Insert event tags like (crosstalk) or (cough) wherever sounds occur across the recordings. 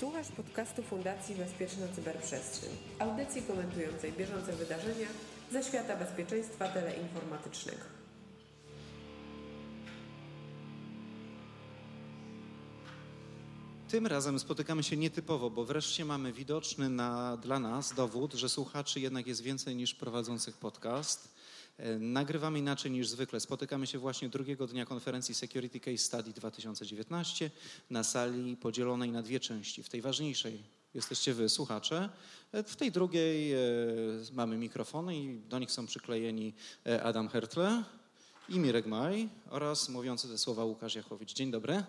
Słuchasz podcastu Fundacji Bezpieczna Cyberprzestrzeń, audycji komentującej bieżące wydarzenia ze świata bezpieczeństwa teleinformatycznego. Tym razem spotykamy się nietypowo, bo wreszcie mamy widoczny na, dla nas dowód, że słuchaczy jednak jest więcej niż prowadzących podcast. E, nagrywamy inaczej niż zwykle. Spotykamy się właśnie drugiego dnia konferencji Security Case Study 2019 na sali podzielonej na dwie części. W tej ważniejszej jesteście wy, słuchacze. E, w tej drugiej e, mamy mikrofony i do nich są przyklejeni Adam Hertle i Mirek Maj oraz mówiący te słowa Łukasz Jachowicz. Dzień dobry.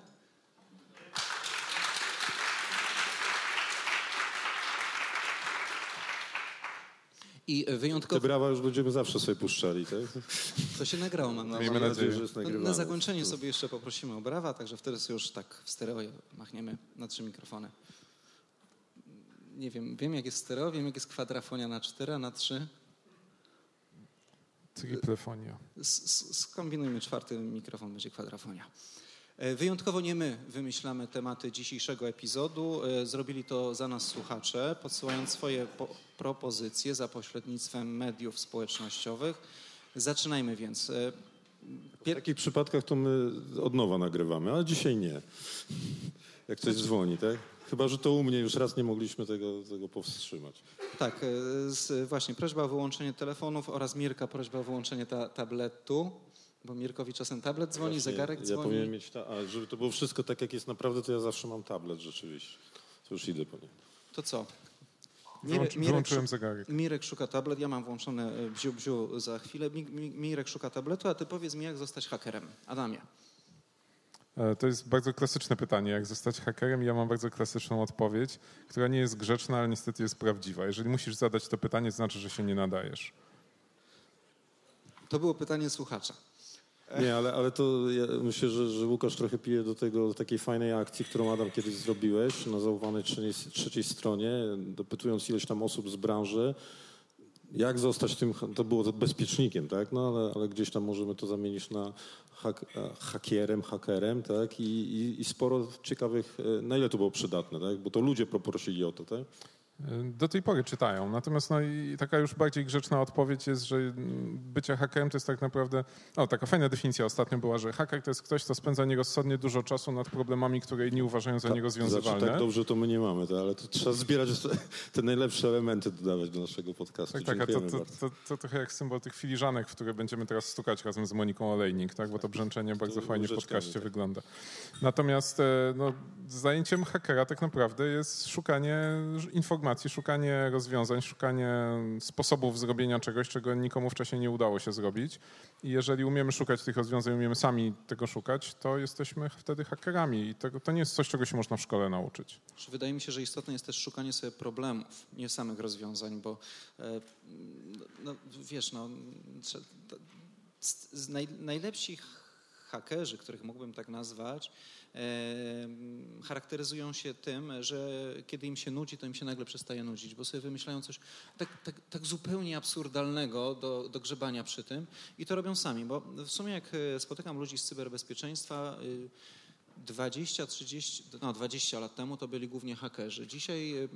I wyjątkowo... Te brawa już będziemy zawsze sobie puszczali, tak? To się nagrało, mam no, Miejmy nadzieję, że jest nagrywane. Na zakończenie sobie jeszcze poprosimy o brawa, także wtedy sobie już tak w stereo machniemy na trzy mikrofony. Nie wiem, wiem jak jest stereo, wiem jak jest kwadrafonia na cztery, a na trzy? Triplefonia. Skombinujmy czwarty mikrofon, będzie kwadrafonia. E, wyjątkowo nie my wymyślamy tematy dzisiejszego epizodu. E, zrobili to za nas słuchacze, podsyłając swoje propozycje za pośrednictwem mediów społecznościowych. Zaczynajmy więc. E, Pier... W takich przypadkach to my od nowa nagrywamy, ale dzisiaj nie. Jak coś dzwoni, tak? Chyba, że to u mnie już raz nie mogliśmy tego, tego powstrzymać. Tak, z, właśnie prośba o wyłączenie telefonów oraz Mirka prośba o wyłączenie ta, tabletu. Bo Mirkowi czasem tablet dzwoni, Właśnie, zegarek dzwoni. Ja powinienem mieć, ta, a żeby to było wszystko tak, jak jest naprawdę, to ja zawsze mam tablet rzeczywiście. To już idę po nie. To co? Mirek, Mirek, zegarek. Mirek szuka tablet, ja mam włączone e, bziu, bziu za chwilę. Mirek szuka tabletu, a ty powiedz mi, jak zostać hakerem. Adamie. E, to jest bardzo klasyczne pytanie, jak zostać hakerem. Ja mam bardzo klasyczną odpowiedź, która nie jest grzeczna, ale niestety jest prawdziwa. Jeżeli musisz zadać to pytanie, to znaczy, że się nie nadajesz. To było pytanie słuchacza. Nie, ale, ale to ja myślę, że, że Łukasz trochę pije do tego, do takiej fajnej akcji, którą Adam kiedyś zrobiłeś na zaufanej trzeciej, trzeciej stronie, dopytując ileś tam osób z branży, jak zostać tym, to było to bezpiecznikiem, tak? No ale, ale gdzieś tam możemy to zamienić na hak, e, hakierem, hakerem, tak? I, i, I, sporo ciekawych, e, na ile to było przydatne, tak? Bo to ludzie poprosili o to, tak? Do tej pory czytają. Natomiast no i taka już bardziej grzeczna odpowiedź jest, że bycie hakerem to jest tak naprawdę. O, taka fajna definicja ostatnio była, że haker to jest ktoś, kto spędza nierozsądnie dużo czasu nad problemami, które inni uważają za Ta, nierozwiązywalne. Znaczy, tak dobrze to my nie mamy, to, ale to trzeba zbierać te najlepsze elementy dodawać do naszego podcastu. Tak, tak, a to, to, to, to, trochę jak symbol tych filiżanek, w które będziemy teraz stukać razem z Moniką Olejnik, tak? bo to brzęczenie bardzo fajnie w podcaście tak. wygląda. Natomiast e, no, zajęciem hakera tak naprawdę jest szukanie informacji informacji, szukanie rozwiązań, szukanie sposobów zrobienia czegoś, czego nikomu wcześniej nie udało się zrobić. I jeżeli umiemy szukać tych rozwiązań, umiemy sami tego szukać, to jesteśmy wtedy hakerami. I to, to nie jest coś, czego się można w szkole nauczyć. Wydaje mi się, że istotne jest też szukanie sobie problemów, nie samych rozwiązań, bo e, no, wiesz, no, naj, najlepsi hakerzy, których mógłbym tak nazwać, charakteryzują się tym, że kiedy im się nudzi, to im się nagle przestaje nudzić, bo sobie wymyślają coś tak, tak, tak zupełnie absurdalnego do, do grzebania przy tym i to robią sami, bo w sumie jak e, spotykam ludzi z cyberbezpieczeństwa, 20, y, 30, no 20 lat temu to byli głównie hakerzy. Dzisiaj e,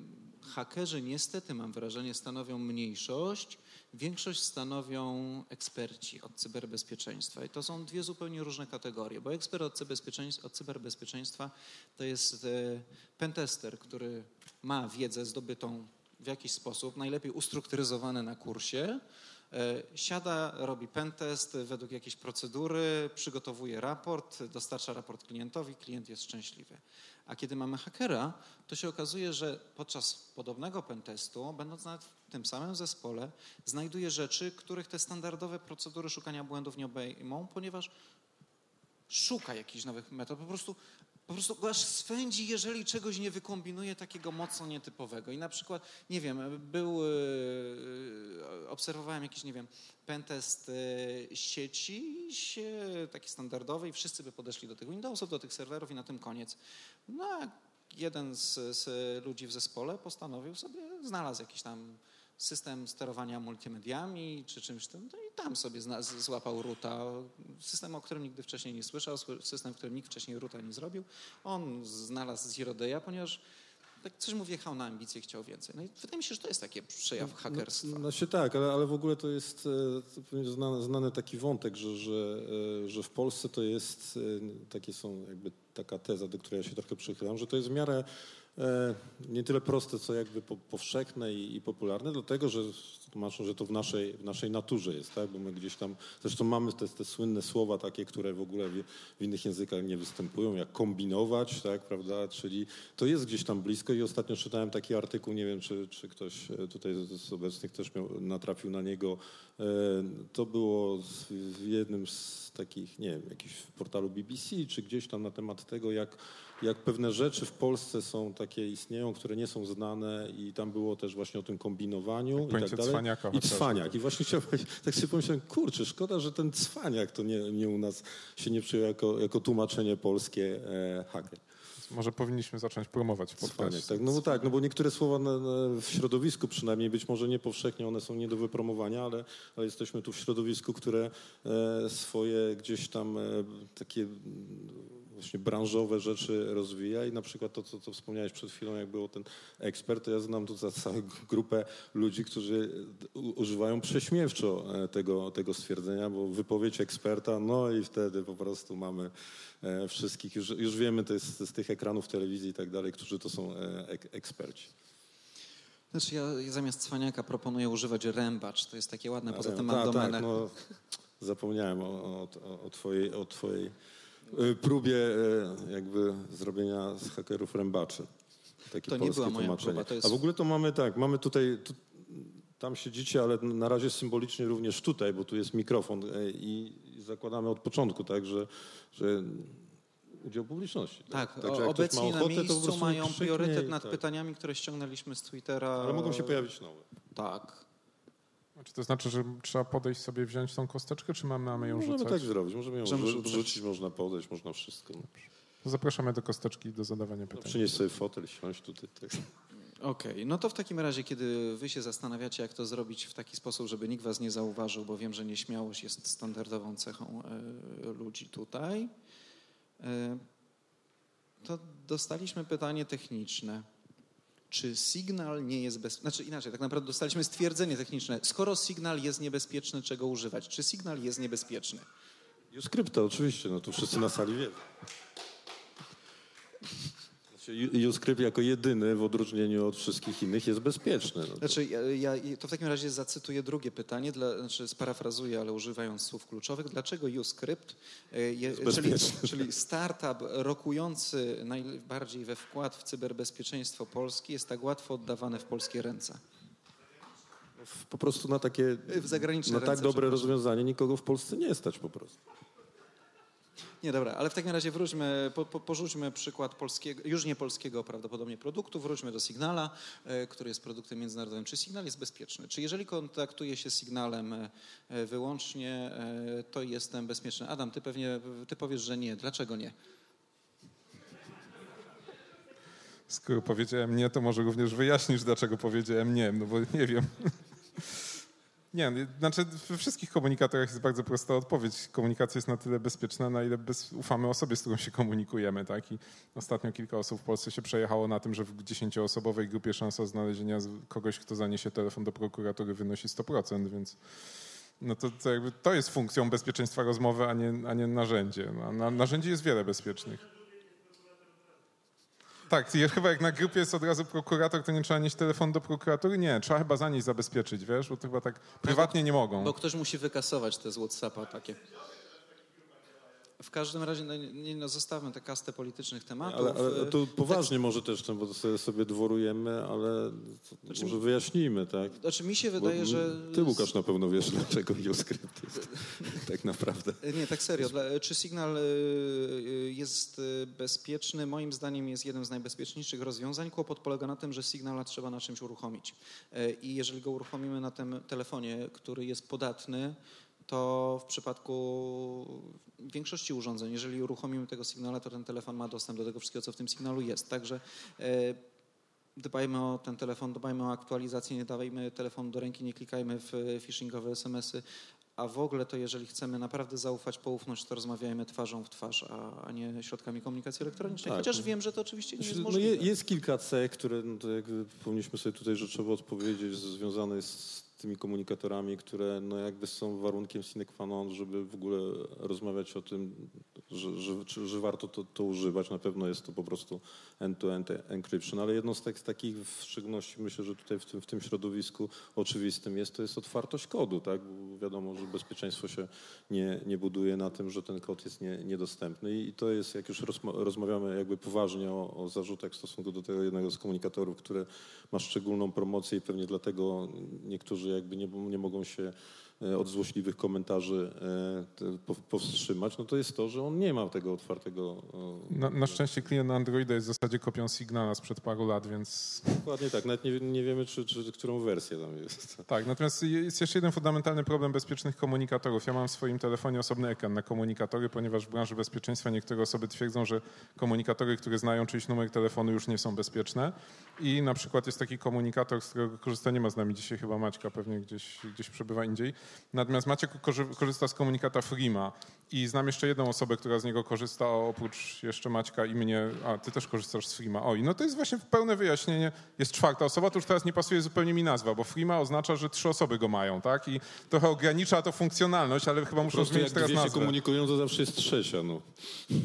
hakerzy niestety, mam wrażenie, stanowią mniejszość, Większość stanowią eksperci od cyberbezpieczeństwa i to są dwie zupełnie różne kategorie, bo ekspert od cyberbezpieczeństwa, od cyberbezpieczeństwa to jest e, pentester, który ma wiedzę zdobytą w jakiś sposób, najlepiej ustrukturyzowane na kursie, e, siada, robi pentest według jakiejś procedury, przygotowuje raport, dostarcza raport klientowi, klient jest szczęśliwy. A kiedy mamy hakera, to się okazuje, że podczas podobnego pentestu, będąc nawet tym samym zespole, znajduje rzeczy, których te standardowe procedury szukania błędów nie obejmą, ponieważ szuka jakichś nowych metod. Po prostu po prostu go aż swędzi, jeżeli czegoś nie wykombinuje takiego mocno nietypowego. I na przykład, nie wiem, był, e, obserwowałem jakiś, nie wiem, pentest e, sieci, się, taki standardowy i wszyscy by podeszli do tych Windowsów, do tych serwerów i na tym koniec. No jeden z, z ludzi w zespole postanowił sobie, znalazł jakiś tam system sterowania multimediami czy czymś tym, no i tam sobie zna, złapał ruta. System, o którym nigdy wcześniej nie słyszał, system, w którym nikt wcześniej ruta nie zrobił. On znalazł Zero Day'a, ponieważ tak coś mu wjechał na ambicje, chciał więcej. No i wydaje mi się, że to jest taki przejaw no, hakerstwa. No, no się tak, ale, ale w ogóle to jest e, znany, znany taki wątek, że, że, e, że w Polsce to jest, takie są jakby taka teza, do której ja się trochę przychylam, że to jest w miarę E, nie tyle proste, co jakby powszechne i, i popularne, dlatego że tłumaczą, że to w naszej, w naszej naturze jest, tak? bo my gdzieś tam, zresztą mamy te, te słynne słowa takie, które w ogóle w, w, innych językach nie występują, jak kombinować, tak, prawda, czyli to jest gdzieś tam blisko i ostatnio czytałem taki artykuł, nie wiem, czy, czy ktoś e, tutaj z obecnych też miał, natrafił na niego, e, to było w jednym z takich, nie wiem, jakiś portalu BBC, czy gdzieś tam na temat tego, jak jak pewne rzeczy w Polsce są takie, istnieją, które nie są znane i tam było też właśnie o tym kombinowaniu i tak dalej. Cwaniaka I cwaniak. I właśnie chciałem, tak sobie pomyślałem, kurczę, szkoda, że ten cwaniak to nie, nie u nas się nie przyjął jako, jako tłumaczenie polskie e. Może powinniśmy zacząć promować podcast. Tak, no bo tak, no bo niektóre słowa na, na, w środowisku przynajmniej, być może nie powszechnie, one są nie do wypromowania, ale, ale jesteśmy tu w środowisku, które e, swoje gdzieś tam e, takie właśnie branżowe rzeczy rozwija i na przykład to, co, co wspomniałeś przed chwilą, jak było ten ekspert, to ja znam tu całą grupę ludzi, którzy używają prześmiewczo e, tego, tego stwierdzenia, bo wypowiedź eksperta, no i wtedy po prostu mamy e, wszystkich, już, już wiemy to jest z tych ekranów telewizji i tak dalej, którzy to są e, ek eksperci. Znaczy ja zamiast cwaniaka proponuję używać rębacz, to jest takie ładne, poza tym mam ta, domenę. Tak, no, zapomniałem o, o, o, twojej, o twojej próbie y, jakby zrobienia z hakerów rębaczy. Takie to nie była moja próba. Jest... A w ogóle to mamy tak, mamy tutaj, tu, tam siedzicie, ale na razie symbolicznie również tutaj, bo tu jest mikrofon y, i, i zakładamy od początku, tak, że, że udział publiczności. Tak, tak Także obecni ochotę, na miejscu mają priorytet nad tak. pytaniami, które ściągnęliśmy z Twittera. Ale mogą się pojawić nowe. Tak. Czy to znaczy, że trzeba podejść sobie, wziąć tą kosteczkę, czy mamy, mamy ją możemy rzucać? Możemy tak zrobić. Możemy ją możemy rzucić, rzucić, można podejść, można wszystko. Zapraszamy do kosteczki do zadawania pytań. No, przynieść sobie fotel, siąść tutaj. Tak. Okej, okay. no to w takim razie, kiedy wy się zastanawiacie, jak to zrobić w taki sposób, żeby nikt was nie zauważył, bo wiem, że nieśmiałość jest standardową cechą y, ludzi tutaj, y, to dostaliśmy pytanie techniczne czy Signal nie jest bezpieczny. Znaczy inaczej, tak naprawdę dostaliśmy stwierdzenie techniczne. Skoro Signal jest niebezpieczny, czego używać? Czy Signal jest niebezpieczny? Juskrypta, oczywiście, no to wszyscy na sali wiedzą. Juskrypt jako jedyny w odróżnieniu od wszystkich innych jest bezpieczny. No to... Znaczy, ja, ja, to w takim razie zacytuję drugie pytanie, dla, znaczy sparafrazuję, ale używając słów kluczowych. Dlaczego Juskrypt, e, czyli, czyli startup rokujący najbardziej we wkład w cyberbezpieczeństwo Polski, jest tak łatwo oddawany w polskie ręce? Po prostu na takie, na tak dobre rozwiązanie nikogo w Polsce nie stać po prostu. Nie, dobra, ale w takim razie wróćmy, po, po, porzućmy przykład polskiego, już nie polskiego prawdopodobnie produktu, wróćmy do Signala, e, który jest produktem międzynarodowym. Czy Signal jest bezpieczny? Czy jeżeli kontaktuję się z Signalem e, wyłącznie, e, to jestem bezpieczny? Adam, ty pewnie, ty powiesz, że nie. Dlaczego nie? Skoro powiedziałem nie, to może również wyjaśnisz, dlaczego powiedziałem nie, no bo nie wiem. (laughs) Nie, znaczy we wszystkich komunikatorach jest bardzo prosta odpowiedź. Komunikacja jest na tyle bezpieczna, na ile bez, ufamy osobie, z którą się komunikujemy. Tak? I ostatnio kilka osób w Polsce się przejechało na tym, że w dziesięcioosobowej grupie szansa znalezienia kogoś, kto zaniesie telefon do prokuratury wynosi 100%, więc no to, to, jakby, to jest funkcją bezpieczeństwa rozmowy, a nie, a nie narzędzie. No, na, narzędzi jest wiele bezpiecznych. Tak, chyba jak na grupie jest od razu prokurator, to nie trzeba nieść telefon do prokuratury? Nie, trzeba chyba za niej zabezpieczyć, wiesz, bo to chyba tak prywatnie nie mogą. Bo ktoś musi wykasować te z Whatsappa takie. W każdym razie, no, nie, no, zostawmy tę kastę politycznych tematów. Ale, ale to poważnie tak, może też, bo sobie, sobie dworujemy, ale znaczy, może wyjaśnijmy, tak? Znaczy mi się wydaje, bo, że... Ty, Łukasz, na pewno wiesz, (laughs) dlaczego JavaScript jest (laughs) tak naprawdę. Nie, tak serio. Czy Signal jest bezpieczny? Moim zdaniem jest jednym z najbezpieczniejszych rozwiązań. Kłopot polega na tym, że Signala trzeba na czymś uruchomić. I jeżeli go uruchomimy na tym telefonie, który jest podatny, to w przypadku większości urządzeń, jeżeli uruchomimy tego sygnała, to ten telefon ma dostęp do tego wszystkiego, co w tym sygnalu jest. Także e, dbajmy o ten telefon, dbajmy o aktualizację, nie dawajmy telefonu do ręki, nie klikajmy w phishingowe SMS-y. a w ogóle to jeżeli chcemy naprawdę zaufać, poufność, to rozmawiajmy twarzą w twarz, a, a nie środkami komunikacji elektronicznej. Tak. Chociaż wiem, że to oczywiście nie jest znaczy, możliwe. No jest kilka cech, które no powinniśmy sobie tutaj rzeczowo odpowiedzieć, związane z tymi komunikatorami, które no jakby są warunkiem sine qua non, żeby w ogóle rozmawiać o tym, że, że, że warto to, to, używać. Na pewno jest to po prostu end-to-end encryption, ale jedną z, tak, z takich w szczególności myślę, że tutaj w tym, w tym środowisku oczywistym jest, to jest otwartość kodu, tak? Bo wiadomo, że bezpieczeństwo się nie, nie buduje na tym, że ten kod jest nie, niedostępny i to jest, jak już rozmawiamy jakby poważnie o, o zarzutach w stosunku do tego jednego z komunikatorów, które ma szczególną promocję i pewnie dlatego niektórzy jakby nie, nie mogą się od złośliwych komentarzy e, powstrzymać, no to jest to, że on nie ma tego otwartego... E, na, na szczęście klient Androida jest w zasadzie kopią Signala sprzed paru lat, więc... Dokładnie tak, nawet nie, nie wiemy, czy, czy, którą wersję tam jest. (laughs) Tak, natomiast jest jeszcze jeden fundamentalny problem bezpiecznych komunikatorów. Ja mam w swoim telefonie osobny ekran na komunikatory, ponieważ w branży bezpieczeństwa niektóre osoby twierdzą, że komunikatory, które znają czyjś numer telefonu już nie są bezpieczne i na przykład jest taki komunikator, z którego korzysta, nie ma z nami dzisiaj chyba Maćka, pewnie gdzieś, gdzieś przebywa indziej, Natomiast Maciek korzysta z komunikata Freema i znam jeszcze jedną osobę, która z niego korzysta, oprócz jeszcze Maćka i mnie. A, ty też korzystasz z Freema. Oj, no to jest właśnie pełne wyjaśnienie. Jest czwarta osoba, to już teraz nie pasuje zupełnie mi nazwa, bo Freema oznacza, że trzy osoby go mają, tak? I trochę ogranicza to funkcjonalność, ale chyba muszą zmienić teraz nazwę. się komunikują, to zawsze jest trzecia, no.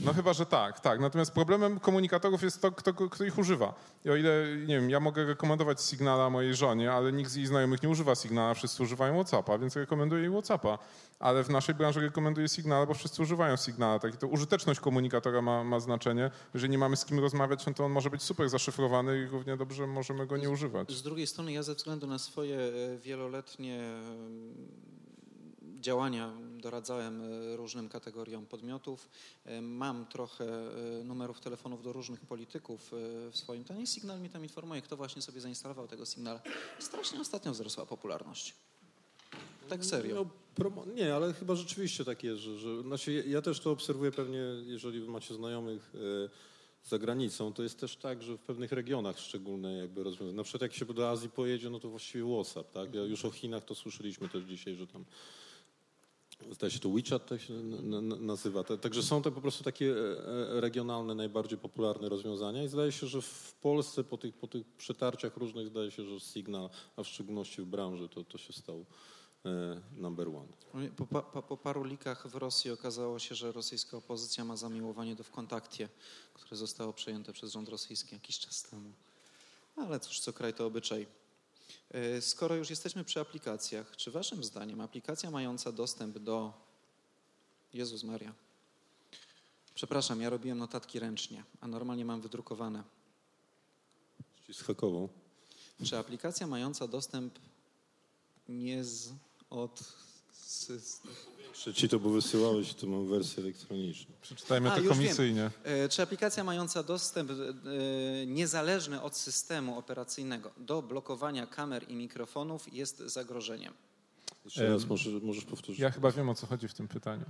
No chyba, że tak, tak. Natomiast problemem komunikatorów jest to, kto, kto ich używa. I o ile, nie wiem, ja mogę rekomendować Signala mojej żonie, ale nikt z jej znajomych nie używa Signala, wszyscy używają WhatsAppa, więc rekomenduję jej WhatsAppa. Ale w naszej branży rekomenduję Signala, bo wszyscy używają Signala. Tak, to użyteczność komunikatora ma, ma znaczenie. Jeżeli nie mamy z kim rozmawiać, no to on może być super zaszyfrowany i równie dobrze możemy go nie używać. Z drugiej strony ja ze względu na swoje e, wieloletnie działania doradzałem e, różnym kategoriom podmiotów. E, mam trochę e, numerów telefonów do różnych polityków w swoim tonie. Signal mi tam informuje, kto właśnie sobie zainstalował tego Signala. Strasznie ostatnio wzrosła popularność. Tak serio. No, nie, ale chyba rzeczywiście tak jest, że, że znaczy ja też to obserwuję pewnie, jeżeli macie znajomych za granicą, to jest też tak, że w pewnych regionach szczególne jakby rozwiązania. Na przykład jak się do Azji pojedzie, no to właściwie WhatsApp, tak? Ja już o Chinach to słyszeliśmy też dzisiaj, że tam Zdaje się to WeChat tak się nazywa. Także są to po prostu takie e, e, regionalne, najbardziej popularne rozwiązania i zdaje się, że w Polsce po tych, po tych przetarciach różnych zdaje się, że Signal, a w szczególności w branży, to, to się stał e, number one. Po, po, po, paru likach w Rosji okazało się, że rosyjska opozycja ma zamiłowanie do Wkontakcie, które zostało przejęte przez rząd rosyjski jakiś czas temu. Ale cóż, co kraj to obyczaj. E, skoro już jesteśmy przy aplikacjach, czy waszym zdaniem aplikacja mająca dostęp do Jezus Maria? Przepraszam, ja robiłem notatki ręcznie, a normalnie mam wydrukowane. Z hakową. Czy aplikacja mająca dostęp nie z od systemu? Czy ci to, bo wysyłałeś, to mam wersję elektroniczną. Przeczytajmy to komisyjnie. E, czy aplikacja mająca dostęp e, niezależny od systemu operacyjnego do blokowania kamer i mikrofonów jest zagrożeniem? Jeszcze raz możesz, możesz powtórzyć. Ja chyba wiem, o co chodzi w tym pytaniu.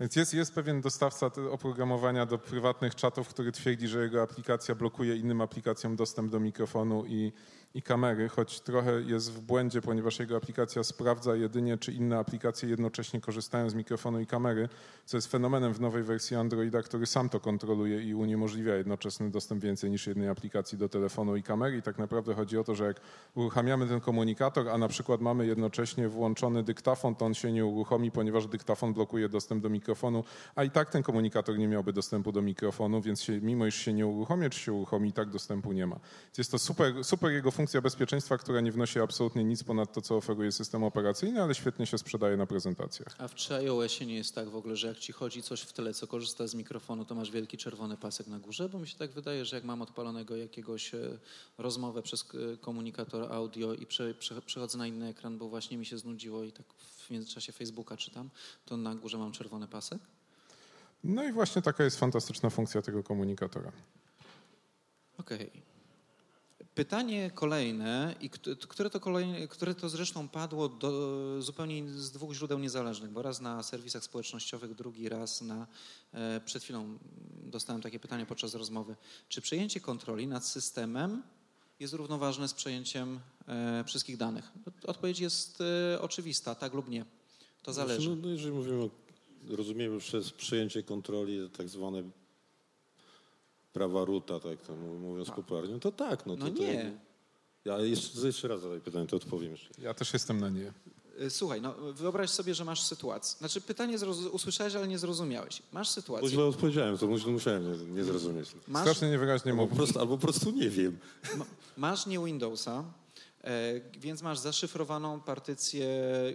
Więc jest, jest pewien dostawca oprogramowania do prywatnych czatów, który twierdzi, że jego aplikacja blokuje innym aplikacjom dostęp do mikrofonu i i kamery, choć trochę jest w błędzie, ponieważ jego aplikacja sprawdza jedynie, czy inne aplikacje jednocześnie korzystają z mikrofonu i kamery, co jest fenomenem w nowej wersji Androida, który sam to kontroluje i uniemożliwia jednoczesny dostęp więcej niż jednej aplikacji do telefonu i kamery. I tak naprawdę chodzi o to, że jak uruchamiamy ten komunikator, a na przykład mamy jednocześnie włączony dyktafon, to on się nie uruchomi, ponieważ dyktafon blokuje dostęp do mikrofonu, a i tak ten komunikator nie miałby dostępu do mikrofonu, więc się, mimo iż się nie uruchomi, czy się uruchomi, i tak dostępu nie ma. Jest to super, super jego funkcja funkcja bezpieczeństwa, która nie wnosi absolutnie nic ponad to, co oferuje system operacyjny, ale świetnie się sprzedaje na prezentacjach. A w iOSie nie jest tak w ogóle, że jak ci chodzi coś w tyle, co korzysta z mikrofonu, to masz wielki czerwony pasek na górze? Bo mi się tak wydaje, że jak mam odpalonego jakiegoś e, rozmowę przez e, komunikator audio i prze, prze, przechodzę na inny ekran, bo właśnie mi się znudziło i tak w międzyczasie Facebooka czytam, to na górze mam czerwony pasek? No i właśnie taka jest fantastyczna funkcja tego komunikatora. Okej. Okay. Pytanie kolejne, i które to, kolejne, które to zresztą padło do, zupełnie z dwóch źródeł niezależnych, bo raz na serwisach społecznościowych, drugi raz na. E, przed chwilą dostałem takie pytanie podczas rozmowy. Czy przejęcie kontroli nad systemem jest równoważne z przejęciem e, wszystkich danych? Odpowiedź jest e, oczywista, tak lub nie. To znaczy, zależy. No, no jeżeli mówimy, rozumiemy przez przejęcie kontroli tak zwane prawa ruta, tak to mówiąc popularnie, to tak. No, to, no nie. To, ja jeszcze, jeszcze raz zadaj pytanie, to odpowiem jeszcze. Ja też jestem na nie. Y, słuchaj, no wyobraź sobie, że masz sytuację. Znaczy pytanie usłyszałeś, ale nie zrozumiałeś. Masz sytuację. Bo źle odpowiedziałem, to musiałem nie, nie zrozumieć. Masz, Strasznie niewyraźnie mówię. Albo, albo po prostu nie wiem. Masz nie Windowsa, więc masz zaszyfrowaną partycję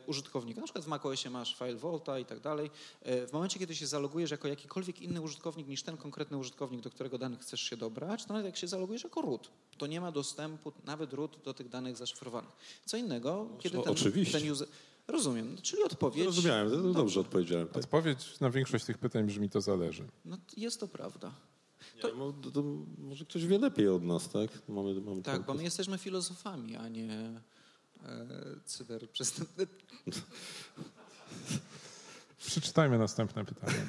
użytkownika. Na przykład w macOSie masz file Volta i tak dalej. E, w momencie, kiedy się zalogujesz jako jakikolwiek inny użytkownik niż ten konkretny użytkownik, do którego danych chcesz się dobrać, to nawet jak się zalogujesz jako root, to nie ma dostępu nawet root do tych danych zaszyfrowanych. Co innego, kiedy ten, Oczywiście. ten user... Rozumiem, czyli odpowiedź... Rozumiałem, dobrze, dobrze odpowiedziałem. Tak. Odpowiedź na większość tych pytań brzmi to zależy. No jest to prawda. To... No, to, to może ktoś wie lepiej od nas, tak? Mamy, mamy tak, bo my jesteśmy filozofami, a nie e, cyberprzestępcy. (laughs) Przeczytajmy następne pytanie.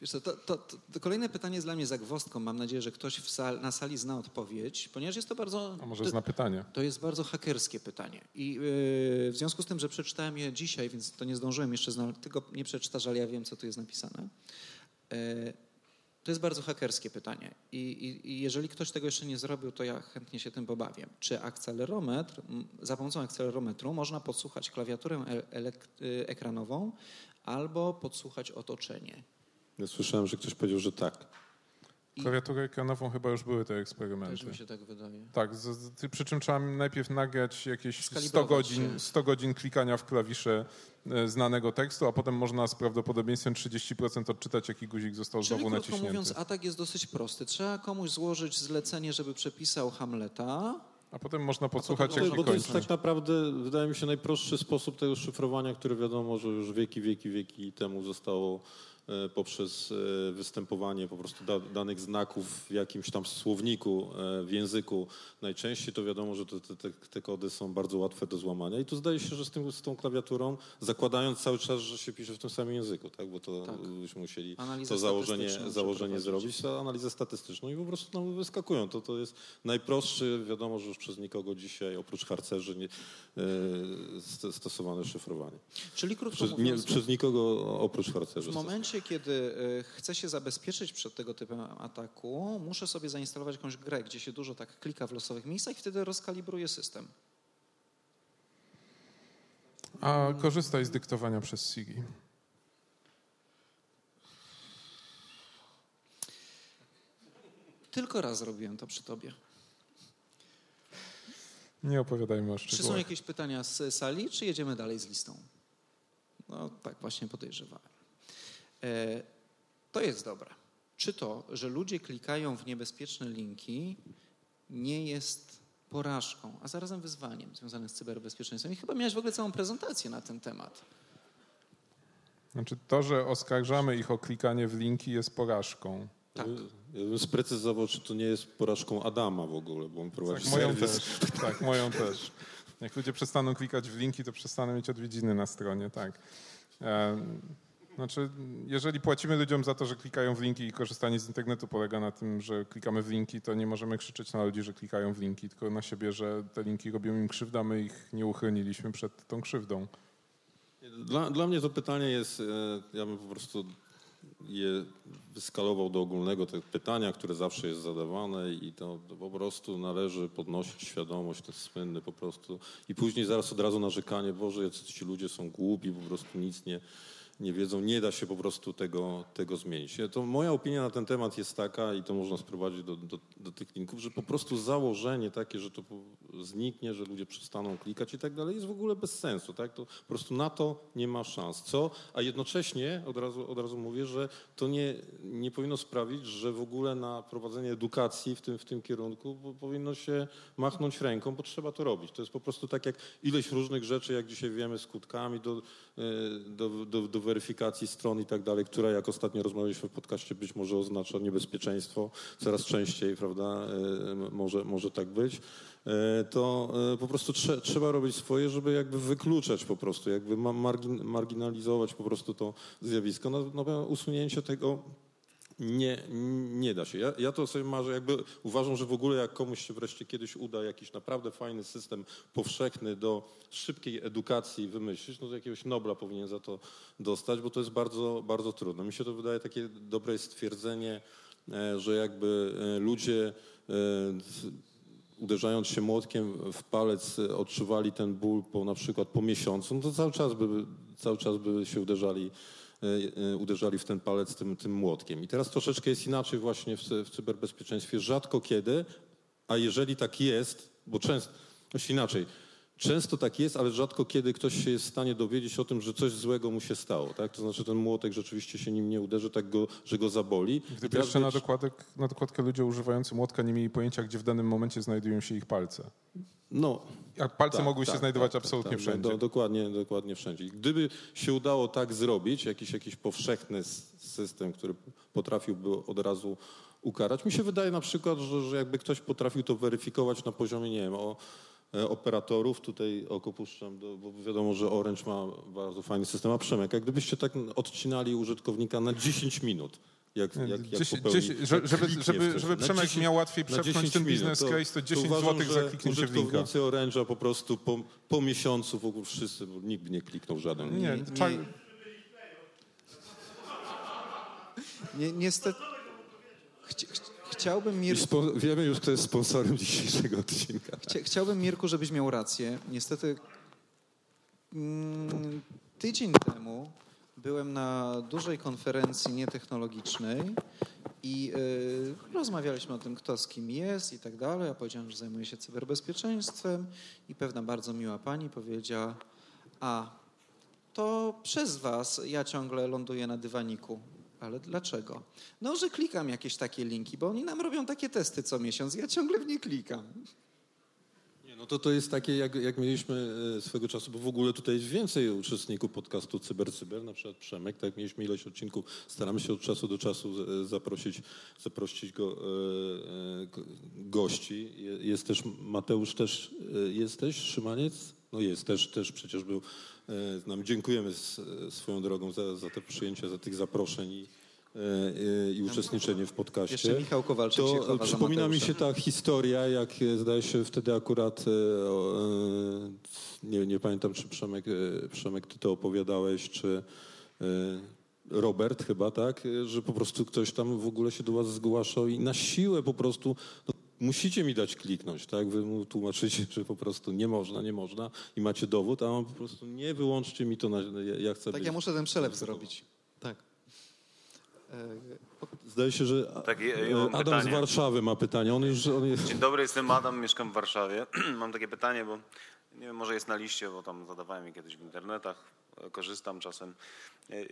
Wiesz co, to, to, to, kolejne pytanie jest dla mnie zagwostką. Mam nadzieję, że ktoś sal, na sali zna odpowiedź, ponieważ jest to bardzo... A może zna pytanie? To jest bardzo hakerskie pytanie. I yy, w związku z tym, że przeczytałem je dzisiaj, więc to nie zdążyłem jeszcze znaleźć, tylko nie przeczytasz, ale ja wiem, co tu jest napisane. Yy, to jest bardzo hakerskie pytanie. I, i, I, jeżeli ktoś tego jeszcze nie zrobił, to ja chętnie się tym pobawię. Czy akcelerometr, za pomocą akcelerometru można podsłuchać klawiaturę y, ekranową albo podsłuchać otoczenie? Ja słyszałem, że ktoś powiedział, że tak. Klawiaturę ekranową chyba już były te eksperymenty. Też mi się tak wydaje. Tak, z, z, przy czym trzeba najpierw nagrać jakieś 100 godzin, 100 godzin klikania w klawisze e, znanego tekstu, a potem można z prawdopodobieństwem 30% odczytać, jaki guzik został Czyli, znowu naciśnięty. Czyli mówiąc, atak jest dosyć prosty. Trzeba komuś złożyć zlecenie, żeby przepisał Hamleta, a potem można podsłuchać, potem, jak Bo to jest tak naprawdę, wydaje mi się, najprostszy sposób tego szyfrowania, który wiadomo, że już wieki, wieki, wieki temu zostało poprzez e, występowanie po prostu danych znaków w jakimś tam słowniku, e, w języku. Najczęściej to wiadomo, że te, te, te kody są bardzo łatwe do złamania i tu zdaje się, że z, tym, z tą klawiaturą, zakładając cały czas, że się pisze w tym samym języku, tak? bo to tak. byśmy musieli to założenie, założenie zrobić, analizę statystyczną i po prostu nam wyskakują. To, to jest najprostszy, wiadomo, że już przez nikogo dzisiaj, oprócz harcerzy, nie, stosowane szyfrowanie. Czyli krótko przez, mówiąc... Nie, przez nikogo oprócz harcerzy. W momencie, momencie, kiedy e, chcę się zabezpieczyć przed tego typem ataku, muszę sobie zainstalować jakąś grę, gdzie się dużo tak klika w losowych miejscach i wtedy rozkalibruję system. A korzystaj z dyktowania przez Siri. Tylko raz zrobiłem to przy tobie. Nie opowiadajmy o szczegółach. Czy są jakieś pytania z sali, czy jedziemy dalej z listą? No tak właśnie podejrzewałem. E, to jest dobre. Czy to, że ludzie klikają w niebezpieczne linki, nie jest porażką, a zarazem wyzwaniem związanym z cyberbezpieczeństwem. I chyba miałeś w ogóle całą prezentację na ten temat. Znaczy to, że oskarżamy ich o klikanie w linki jest porażką. Tak. Ja bym sprecyzował, czy to nie jest porażką Adama w ogóle, bo on prowadzi tak, moją też. Tak, moją też. Jak ludzie przestaną klikać w linki, to przestaną mieć odwiedziny na stronie, tak. Znaczy, jeżeli płacimy ludziom za to, że klikają w linki i korzystanie z internetu polega na tym, że klikamy w linki, to nie możemy krzyczeć na ludzi, że klikają w linki, tylko na siebie, że te linki robią im krzywdę, my ich nie uchroniliśmy przed tą krzywdą. Dla, dla mnie to pytanie jest, e, ja bym po prostu je wyskalował do ogólnego tego pytania, które zawsze jest zadawane i to, to, po prostu należy podnosić świadomość, ten słynny po prostu i później zaraz od razu narzekanie, Boże, ci ludzie są głupi, po prostu nic nie, nie wiedzą, nie da się po prostu tego, tego zmienić. To moja opinia na ten temat jest taka, i to można sprowadzić do, do, do tych linków, że po prostu założenie takie, że to zniknie, że ludzie przestaną klikać i tak dalej, jest w ogóle bez sensu. Tak? To po prostu na to nie ma szans. Co? A jednocześnie od razu, od razu mówię, że to nie, nie powinno sprawić, że w ogóle na prowadzenie edukacji w tym, w tym kierunku powinno się machnąć ręką, bo trzeba to robić. To jest po prostu tak jak ileś różnych rzeczy, jak dzisiaj wiemy, skutkami do, do, do, do weryfikacji stron i tak dalej, która jak ostatnio rozmawialiśmy w podcaście być może oznacza niebezpieczeństwo, coraz częściej, prawda, e, może, może tak być, e, to po prostu trze, trzeba robić swoje, żeby jakby wykluczać po prostu, jakby margin, marginalizować po prostu to zjawisko. No, no usunięcie tego Nie, nie da się. Ja, ja, to sobie marzę, jakby uważam, że w ogóle jak komuś się wreszcie kiedyś uda jakiś naprawdę fajny system powszechny do szybkiej edukacji wymyślić, no to jakiegoś Nobla powinien za to dostać, bo to jest bardzo, bardzo trudne. Mi się to wydaje takie dobre stwierdzenie, e, że jakby e, ludzie e, uderzając się młotkiem w palec odczuwali ten ból po na przykład po miesiącu, no to cały czas by, cały czas by się uderzali uderzali w ten palec tym, tym młotkiem. I teraz troszeczkę jest inaczej właśnie w, w cyberbezpieczeństwie. Rzadko kiedy, a jeżeli tak jest, bo często, już inaczej, Często tak jest, ale rzadko kiedy ktoś się jest w stanie dowiedzieć o tym, że coś złego mu się stało. Tak? To znaczy ten młotek rzeczywiście się nim nie uderzy, tak go, że go zaboli. Gdyby jeszcze być... na, dokładek, na dokładkę ludzie używający młotka nie mieli pojęcia, gdzie w danym momencie znajdują się ich palce. No, a palce tak, mogły tak, się znajdować tak, absolutnie tak, wszędzie. Do, dokładnie, dokładnie wszędzie. Gdyby się udało tak zrobić, jakiś, jakiś powszechny system, który potrafiłby od razu ukarać, mi się wydaje na przykład, że, że jakby ktoś potrafił to weryfikować na poziomie, nie wiem, o operatorów, tutaj oko puszczam, do, bo wiadomo, że Orange ma bardzo fajny system, a Przemek, jak gdybyście tak odcinali użytkownika na 10 minut, jak, jak, jak 10, popełni, 10, żeby, żeby, żeby Przemek 10, miał łatwiej przepchnąć ten biznes to, case, to 10 to zł za kliknięcie linka. użytkownicy Orange'a po prostu po, po miesiącu w ogóle wszyscy, bo nikt nie kliknął żaden. Nie, nie, nie, niestety... Chci, chciałbym, Mirku... Wiemy już, kto jest sponsorem dzisiejszego odcinka. Chcia, chciałbym, Mirku, żebyś miał rację. Niestety mm, tydzień temu byłem na dużej konferencji nietechnologicznej i y, rozmawialiśmy o tym, kto z kim jest i tak dalej. Ja powiedziałem, że zajmuję się cyberbezpieczeństwem i pewna bardzo miła pani powiedziała, a to przez was ja ciągle ląduję na dywaniku. Ale dlaczego? No, że klikam jakieś takie linki, bo oni nam robią takie testy co miesiąc, ja ciągle w nie klikam. No to to jest takie, jak, jak mieliśmy e, swego czasu, bo w ogóle tutaj jest więcej uczestników podcastu Cyber Cyber, na przykład Przemek, tak mieliśmy ilość odcinków, staramy się od czasu do czasu e, zaprosić, zaprosić go, e, gości. Jest też Mateusz też, jesteś, Szymaniec? No jest, też, też przecież był z nami. Dziękujemy swoją drogą za, za te przyjęcia, za tych zaproszeń i E, i uczestniczenie w podcaście. Jeszcze Michał Kowalczyk to Przypomina mi się ta historia, jak e, zdaje się wtedy akurat, e, nie, nie pamiętam czy Przemek, Przemek ty to opowiadałeś, czy Robert chyba, tak, że po prostu ktoś tam w ogóle się do was zgłaszał i na siłę po prostu no, musicie mi dać kliknąć, tak? Wy mu tłumaczycie, (laughs) że po prostu nie można, nie można i macie dowód, a on po prostu nie wyłączcie mi to, na, ja chcę Tak, być, ja muszę ten przelew zrobić. Tak. E, zdaje się, że tak, ja, ja Adam pytanie. z Warszawy ma pytanie. On już, on jest... Dzień dobry, jestem Adam, mieszkam w Warszawie. (clears throat) mam takie pytanie, bo nie wiem, może jest na liście, bo tam zadawałem je kiedyś w internetach, korzystam czasem. E, e,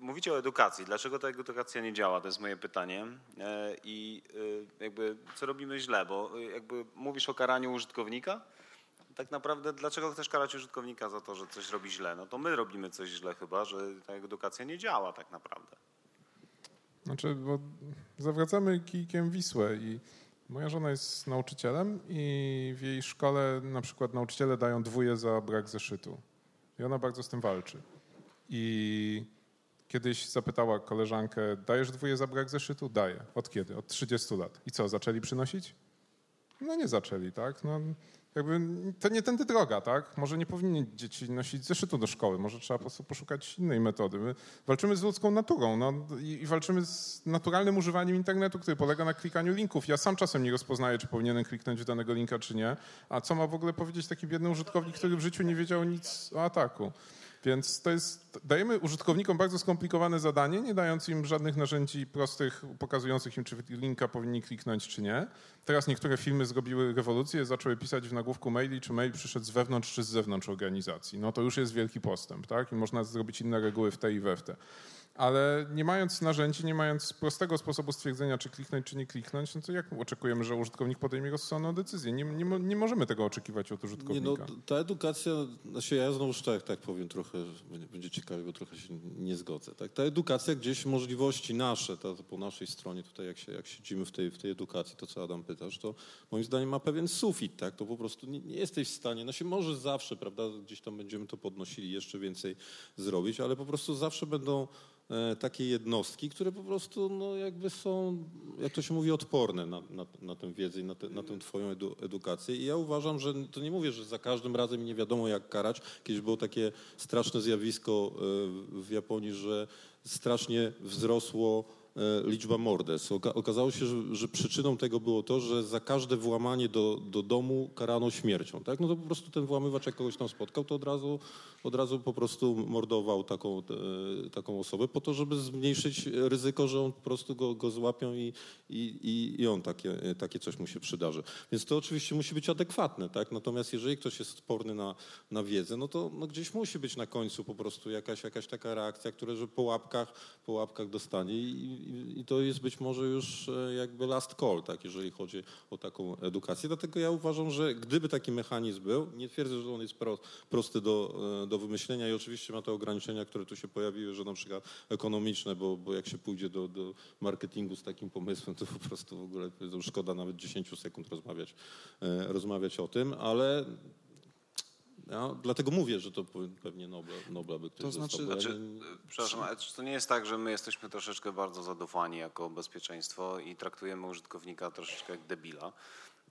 mówicie o edukacji. Dlaczego ta edukacja nie działa? To jest moje pytanie. I jakby co robimy źle? Bo jakby mówisz o karaniu użytkownika, tak naprawdę dlaczego chcesz karać użytkownika za to, że coś robi źle? No to my robimy coś źle chyba, że ta edukacja nie działa tak naprawdę. Znaczy, bo zawracamy kijkiem Wisłę i moja żona jest nauczycielem i w jej szkole na przykład nauczyciele dają dwóje za brak zeszytu. I ona bardzo z tym walczy. I kiedyś zapytała koleżankę, dajesz dwóje za brak zeszytu? Daję. Od kiedy? Od 30 lat. I co, zaczęli przynosić? No nie zaczęli, tak? No, jakby to nie tędy droga, tak? Może nie powinni dzieci nosić zeszytu do szkoły, może trzeba po prostu poszukać innej metody. My walczymy z ludzką naturą no, i, i, walczymy z naturalnym używaniem internetu, który polega na klikaniu linków. Ja sam czasem nie rozpoznaję, czy powinienem kliknąć danego linka, czy nie. A co ma w ogóle powiedzieć taki biedny użytkownik, który w życiu nie wiedział nic o ataku? Więc to jest, dajemy użytkownikom bardzo skomplikowane zadanie, nie dając im żadnych narzędzi prostych, pokazujących im, czy linka powinni kliknąć, czy nie. Teraz niektóre firmy zrobiły rewolucję, zaczęły pisać w nagłówku maili, czy mail przyszedł z wewnątrz, czy z zewnątrz organizacji. No to już jest wielki postęp, tak? I można zrobić inne reguły w te i we w te ale nie mając narzędzi, nie mając prostego sposobu stwierdzenia, czy kliknąć, czy nie kliknąć, no to jak oczekujemy, że użytkownik podejmie rozsądną decyzję? Nie, nie, nie możemy tego oczekiwać od użytkownika. Nie, no, ta edukacja, znaczy ja znowu tak, tak powiem trochę, będzie ciekawie, bo trochę się nie zgodzę. Tak? Ta edukacja gdzieś, możliwości nasze, to po naszej stronie tutaj, jak, się, jak siedzimy w tej, w tej edukacji, to co Adam pytasz, to moim zdaniem ma pewien sufit, tak? To po prostu nie, nie jesteś w stanie, no się może zawsze, prawda, gdzieś tam będziemy to podnosili, jeszcze więcej zrobić, ale po prostu zawsze będą takie jednostki, które po prostu no, jakby są, jak to się mówi, odporne na, na, na tę wiedzę i na, te, na tę twoją edu, edukację. I ja uważam, że to nie mówię, że za każdym razem nie wiadomo jak karać. Kiedyś było takie straszne zjawisko w Japonii, że strasznie wzrosło E, liczba morderstw. Okazało się, że, że, przyczyną tego było to, że za każde włamanie do, do domu karano śmiercią. Tak? No to po prostu ten włamywacz, jak kogoś tam spotkał, to od razu, od razu po prostu mordował taką, e, taką osobę po to, żeby zmniejszyć ryzyko, że on po prostu go, go złapią i, i, i on takie, takie coś mu się przydarzy. Więc to oczywiście musi być adekwatne. Tak? Natomiast jeżeli ktoś jest sporny na, na wiedzę, no to no gdzieś musi być na końcu po prostu jakaś, jakaś taka reakcja, która że po łapkach, po łapkach dostanie i, i, to jest być może już e, jakby last call, tak, jeżeli chodzi o taką edukację. Dlatego ja uważam, że gdyby taki mechanizm był, nie twierdzę, że on jest pro, prosty do, e, do wymyślenia i oczywiście ma te ograniczenia, które tu się pojawiły, że na przykład ekonomiczne, bo, bo jak się pójdzie do, do marketingu z takim pomysłem, to po prostu w ogóle szkoda nawet 10 sekund rozmawiać, e, rozmawiać o tym, ale ja, dlatego mówię, że to pewnie Nobla, Nobla by ktoś to znaczy, znaczy, Przepraszam, ale czy to nie jest tak, że my jesteśmy troszeczkę bardzo zadufani jako bezpieczeństwo i traktujemy użytkownika troszeczkę jak debila?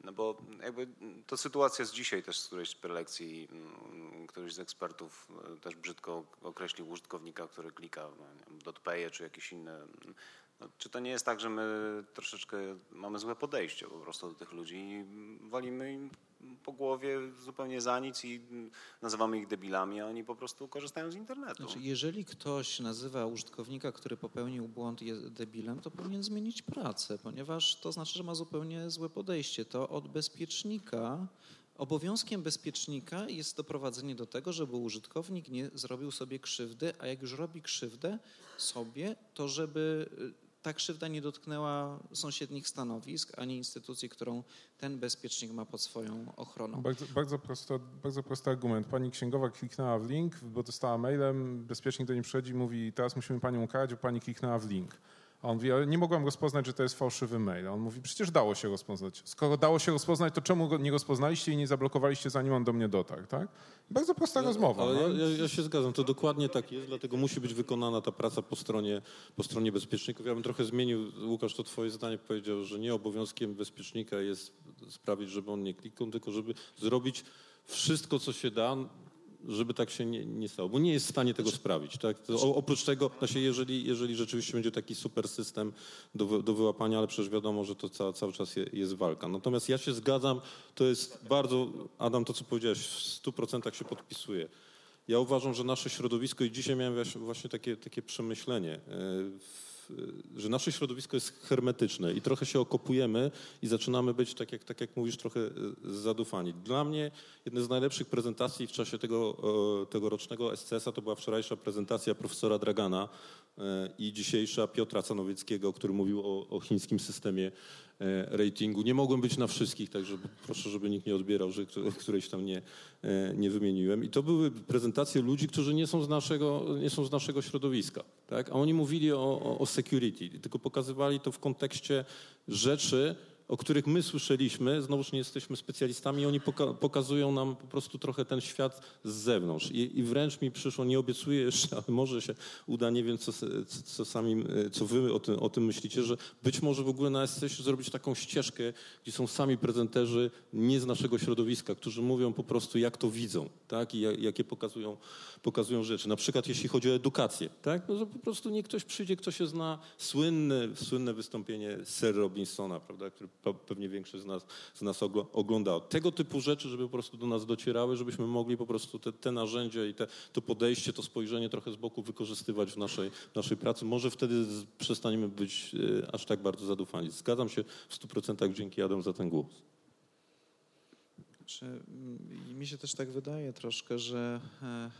No bo jakby to sytuacja z dzisiaj też z którejś z prelekcji, mm, któryś z ekspertów e, też brzydko określił użytkownika, który klika no, dotpeje czy jakieś inne. No, czy to nie jest tak, że my troszeczkę mamy złe podejście po prostu do tych ludzi i walimy im po głowie zupełnie za nic i nazywamy ich debilami, a oni po prostu korzystają z internetu. Znaczy, jeżeli ktoś nazywa użytkownika, który popełnił błąd debilem, to powinien zmienić pracę, ponieważ to znaczy, że ma zupełnie złe podejście. To od bezpiecznika Obowiązkiem bezpiecznika jest doprowadzenie do tego, żeby użytkownik nie zrobił sobie krzywdy, a jak już robi krzywdę sobie, to żeby ta krzywda nie dotknęła sąsiednich stanowisk, ani instytucji, którą ten bezpiecznik ma pod swoją ochroną. Bardzo, bardzo, prosto, bardzo prosty argument. Pani księgowa kliknęła w link, bo dostała mailem, bezpiecznik do niej przychodzi i mówi, teraz musimy panią ukarać, bo pani kliknęła w link. A on mówi, ale nie mogłem rozpoznać, że to jest fałszywy mail. A on mówi, przecież dało się rozpoznać. Skoro dało się rozpoznać, to czemu go nie rozpoznaliście i nie zablokowaliście, zanim on do mnie dotarł, tak? Bardzo prosta rozmowa. Ale no. ja, ja, ja, się zgadzam, to dokładnie tak jest, dlatego musi być wykonana ta praca po stronie, po stronie bezpieczników. Ja bym trochę zmienił, Łukasz, to twoje zdanie powiedział, że nie obowiązkiem bezpiecznika jest sprawić, żeby on nie kliknął, tylko żeby zrobić wszystko, co się da, żeby tak się nie, nie stało, bo nie jest w stanie tego sprawić. Tak? Oprócz tego, znaczy jeżeli, jeżeli rzeczywiście będzie taki super system do, do wyłapania, ale przecież wiadomo, że to ca, cały czas je, jest walka. Natomiast ja się zgadzam, to jest bardzo, Adam, to co powiedziałeś, w 100% się podpisuje. Ja uważam, że nasze środowisko i dzisiaj miałem właśnie takie, takie przemyślenie. W, że nasze środowisko jest hermetyczne i trochę się okopujemy i zaczynamy być, tak jak, tak jak mówisz, trochę e, zadufani. Dla mnie jedna z najlepszych prezentacji w czasie tego, tegorocznego SCS-a to była wczorajsza prezentacja profesora Dragana i dzisiejsza Piotra Canowieckiego, który mówił o, o chińskim systemie E, ratingu. Nie mogłem być na wszystkich, także proszę, żeby nikt nie odbierał, że którejś tam nie, e, nie wymieniłem. I to były prezentacje ludzi, którzy nie są z naszego, nie są z naszego środowiska. Tak? A oni mówili o, o security, tylko pokazywali to w kontekście rzeczy, o których my słyszeliśmy, znowuż nie jesteśmy specjalistami, oni poka pokazują nam po prostu trochę ten świat z zewnątrz. I, I, wręcz mi przyszło, nie obiecuję jeszcze, (laughs) ale może się uda, nie wiem, co, co, sami, co wy o tym, o tym myślicie, że być może w ogóle na SCS zrobić taką ścieżkę, gdzie są sami prezenterzy nie z naszego środowiska, którzy mówią po prostu, jak to widzą, tak, i jakie pokazują, pokazują rzeczy. Na przykład jeśli chodzi o edukację, tak, no, po prostu nie ktoś przyjdzie, kto się zna, słynne, słynne wystąpienie Sir Robinsona, prawda, który pewnie większość z nas, z nas oglądało. Tego typu rzeczy, żeby po prostu do nas docierały, żebyśmy mogli po prostu te, te narzędzia i te, to podejście, to spojrzenie trochę z boku wykorzystywać w naszej, naszej pracy. Może wtedy przestaniemy być e, aż tak bardzo zadufani. Zgadzam się w 100% dzięki Adam za ten głos. Czy, mi się też tak wydaje troszkę, że e,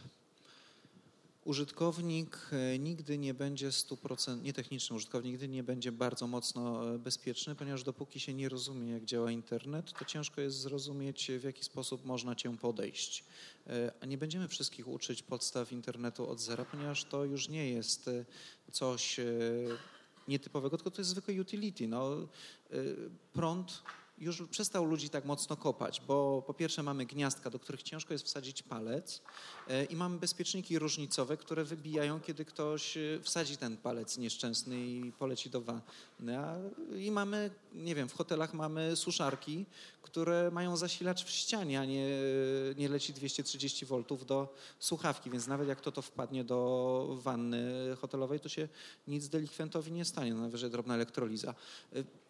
Użytkownik e, nigdy nie będzie 100%, nietechniczny użytkownik nigdy nie będzie bardzo mocno e, bezpieczny, ponieważ dopóki się nie rozumie, jak działa internet, to ciężko jest zrozumieć, w jaki sposób można cię podejść. E, a nie będziemy wszystkich uczyć podstaw internetu od zera, ponieważ to już nie jest coś nietypowego, tylko to jest zwykłe utility. No, prąd już przestał ludzi tak mocno kopać, bo po pierwsze mamy gniazdka, do których ciężko jest wsadzić palec i mamy bezpieczniki różnicowe, które wybijają, kiedy ktoś e, wsadzi ten palec nieszczęsny i poleci do wanny. I mamy, nie wiem, w hotelach mamy suszarki, które mają zasilacz w ścianie, a nie, nie leci 230 V do słuchawki, więc nawet jak to to wpadnie do wanny hotelowej, to się nic delikwentowi nie stanie, no najwyżej drobna elektroliza.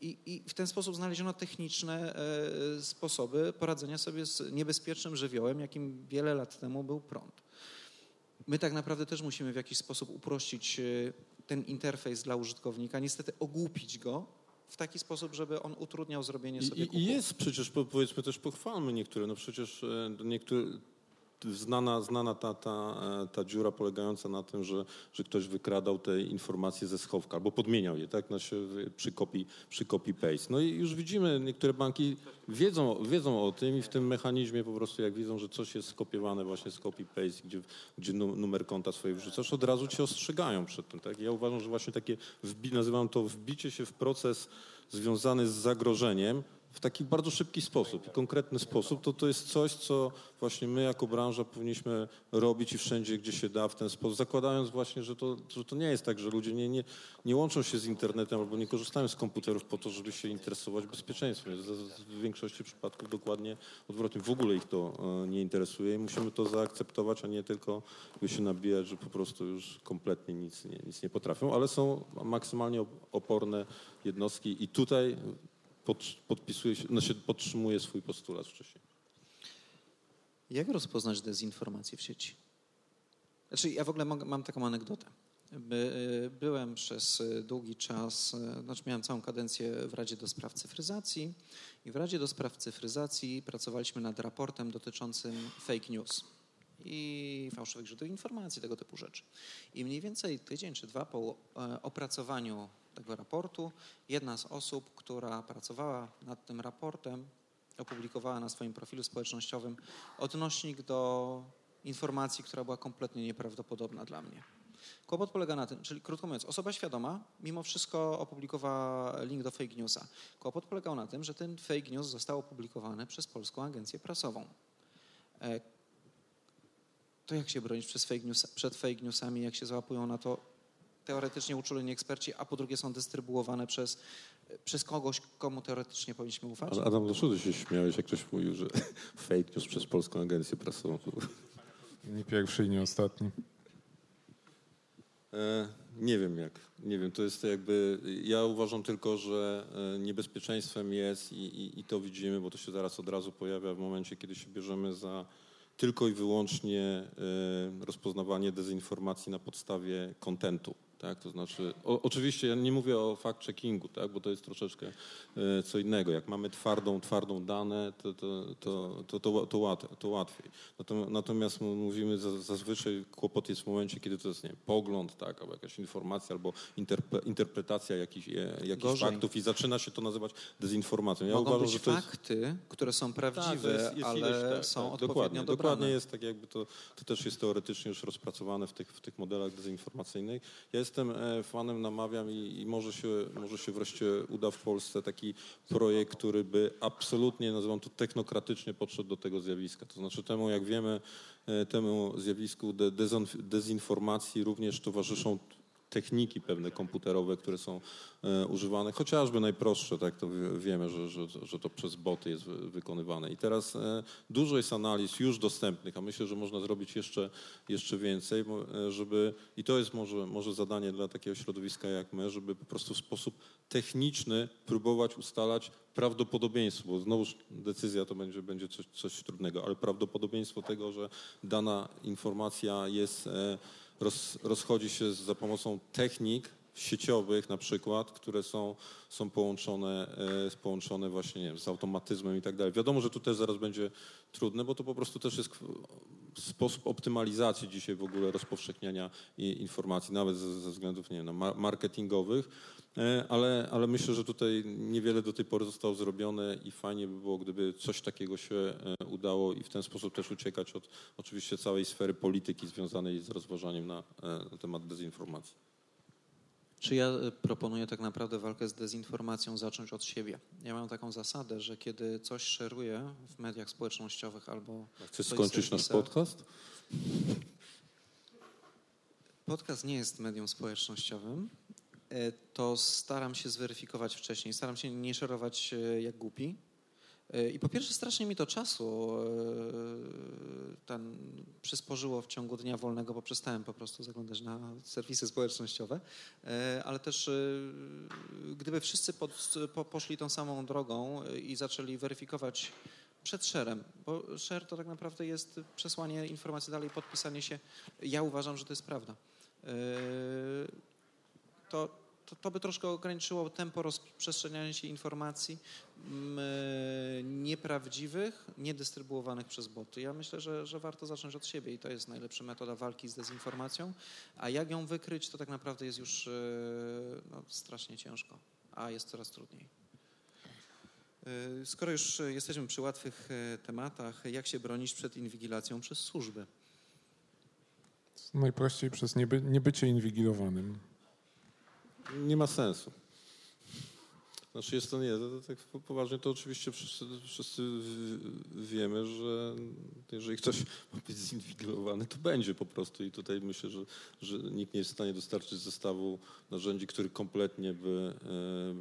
I, I, w ten sposób znaleziono techniczne e, sposoby poradzenia sobie z niebezpiecznym żywiołem, jakim wiele lat temu był prąd. My tak naprawdę też musimy w jakiś sposób uprościć e, ten interfejs dla użytkownika, niestety ogłupić go, w taki sposób, żeby on utrudniał zrobienie sobie I, I jest przecież, powiedzmy też pochwalmy niektóre, no przecież e, niektóre, znana, znana ta, ta, e, ta dziura polegająca na tym, że, że ktoś wykradał te informacje ze schowka albo podmieniał je tak, się przy, copy, przy copy paste. No i już widzimy, niektóre banki wiedzą, wiedzą o tym i w tym mechanizmie po prostu jak widzą, że coś jest skopiowane właśnie z copy paste, gdzie, gdzie numer konta swoje wrzucasz, od razu cię ostrzegają przed tym. Tak? Ja uważam, że właśnie takie, wbi, nazywam to wbicie się w proces związany z zagrożeniem, w taki bardzo szybki sposób konkretny sposób, to to jest coś, co właśnie my jako branża powinniśmy robić i wszędzie, gdzie się da w ten sposób, zakładając właśnie, że to, że to nie jest tak, że ludzie nie, nie, nie łączą się z internetem albo nie korzystają z komputerów po to, żeby się interesować bezpieczeństwem. W większości przypadków dokładnie odwrotnie. W ogóle ich to e, nie interesuje i musimy to zaakceptować, a nie tylko się nabijać, że po prostu już kompletnie nic nie, nic nie potrafią, ale są maksymalnie oporne jednostki i tutaj pod, podpisuje się, znaczy podtrzymuje swój postulat wcześniej. Jak rozpoznać dezinformację w sieci? Znaczy, ja w ogóle mam taką anegdotę. Y, byłem przez długi czas, y, znaczy miałem całą kadencję w Radzie do Spraw Cyfryzacji i w Radzie do Spraw Cyfryzacji pracowaliśmy nad raportem dotyczącym fake news i fałszywych źródeł informacji, tego typu rzeczy. I mniej więcej tydzień czy dwa po opracowaniu tego raportu. Jedna z osób, która pracowała nad tym raportem, opublikowała na swoim profilu społecznościowym odnośnik do informacji, która była kompletnie nieprawdopodobna dla mnie. Kłopot polega na tym, czyli krótko mówiąc, osoba świadoma mimo wszystko opublikowała link do fake newsa. Kłopot polegał na tym, że ten fake news został opublikowany przez Polską Agencję Prasową. E, to jak się bronić przed fake newsami, jak się załapują na to teoretycznie uczuleni eksperci, a po drugie są dystrybuowane przez, przez kogoś, komu teoretycznie powinniśmy ufać. Ale Adam, dlaczego się śmiałeś, jak ktoś mówił, że (laughs) fake news przez Polską Agencję Prasową? Nie pierwszy i nie ostatni. E, nie wiem jak. Nie wiem, to jest jakby. Ja uważam tylko, że e, niebezpieczeństwem jest i, i, i to widzimy, bo to się zaraz od razu pojawia w momencie, kiedy się bierzemy za tylko i wyłącznie e, rozpoznawanie dezinformacji na podstawie kontentu. Tak? To znaczy, o, oczywiście ja nie mówię o fact-checkingu, tak? bo to jest troszeczkę e, co innego. Jak mamy twardą, twardą dane, to, to, to, to, to, to, łat, to łatwiej. Natomiast mówimy zazwyczaj kłopot jest w momencie, kiedy to jest nie, pogląd, tak? albo jakaś informacja, albo interpretacja jakichś, e, jakichś faktów i zaczyna się to nazywać dezinformacją. Ja Mogą uważam, być fakty, które są prawdziwe, tak, jest, jest ale ileś, tak, są tak, odpowiednio dokładnie, dobrane. Dokładnie jest tak jakby to, to też jest teoretycznie już rozpracowane w tych, w tych modelach dezinformacyjnych. Ja jest jestem e, fanem, namawiam i, i, może, się, może się wreszcie uda w Polsce taki projekt, który by absolutnie, nazywam to technokratycznie, podszedł do tego zjawiska. To znaczy temu, jak wiemy, e, temu zjawisku dezinformacji również towarzyszą techniki pewne komputerowe, które są e, używane, chociażby najprostsze, tak to wiemy, że, że, że to przez boty jest wykonywane. I teraz e, dużo jest analiz już dostępnych, a myślę, że można zrobić jeszcze, jeszcze więcej, e, żeby, i to jest może, może zadanie dla takiego środowiska jak my, żeby po prostu w sposób techniczny próbować ustalać prawdopodobieństwo, bo znowuż decyzja to będzie, będzie coś, coś trudnego, ale prawdopodobieństwo tego, że dana informacja jest roz, rozchodzi się za pomocą technik sieciowych na przykład, które są, są połączone, e, połączone właśnie nie wiem, z automatyzmem i tak dalej. Wiadomo, że tu też zaraz będzie trudne, bo to po prostu też jest sposób optymalizacji dzisiaj w ogóle rozpowszechniania informacji, nawet ze, względów nie wiem, marketingowych, e, ale, ale myślę, że tutaj niewiele do tej pory zostało zrobione i fajnie by było, gdyby coś takiego się e, udało i w ten sposób też uciekać od oczywiście całej sfery polityki związanej z rozważaniem na, na temat dezinformacji. Czy ja e, proponuję tak naprawdę walkę z dezinformacją zacząć od siebie? Ja mam taką zasadę, że kiedy coś szeruję w mediach społecznościowych albo. Chcesz skończyć nasz podcast? Podcast nie jest medium społecznościowym. E, to staram się zweryfikować wcześniej. Staram się nie szerować e, jak głupi. E, I po pierwsze strasznie mi to czasu ten przysporzyło w ciągu dnia wolnego, bo przestałem po prostu zaglądać na serwisy społecznościowe, ale też gdyby wszyscy pod, po, poszli tą samą drogą i zaczęli weryfikować przed szerem, bo share to tak naprawdę jest przesłanie informacji dalej, podpisanie się. Ja uważam, że to jest prawda. To to, to by troszkę ograniczyło tempo rozprzestrzeniania się informacji mm, e, nieprawdziwych, niedystrybuowanych przez boty. Ja myślę, że, że warto zacząć od siebie i to jest najlepsza metoda walki z dezinformacją. A jak ją wykryć, to tak naprawdę jest już e, no, strasznie ciężko, a jest coraz trudniej. E, skoro już jesteśmy przy łatwych tematach, jak się bronić przed inwigilacją przez służby? Najprościej przez nieby, niebycie inwigilowanym nie ma sensu. Znaczy jest to nie, tak poważnie to oczywiście wszyscy, wszyscy wiemy, że jeżeli ktoś (laughs) ma być zinwigilowany, to będzie po prostu i tutaj myślę, że, że nikt nie jest w stanie dostarczyć zestawu narzędzi, które kompletnie by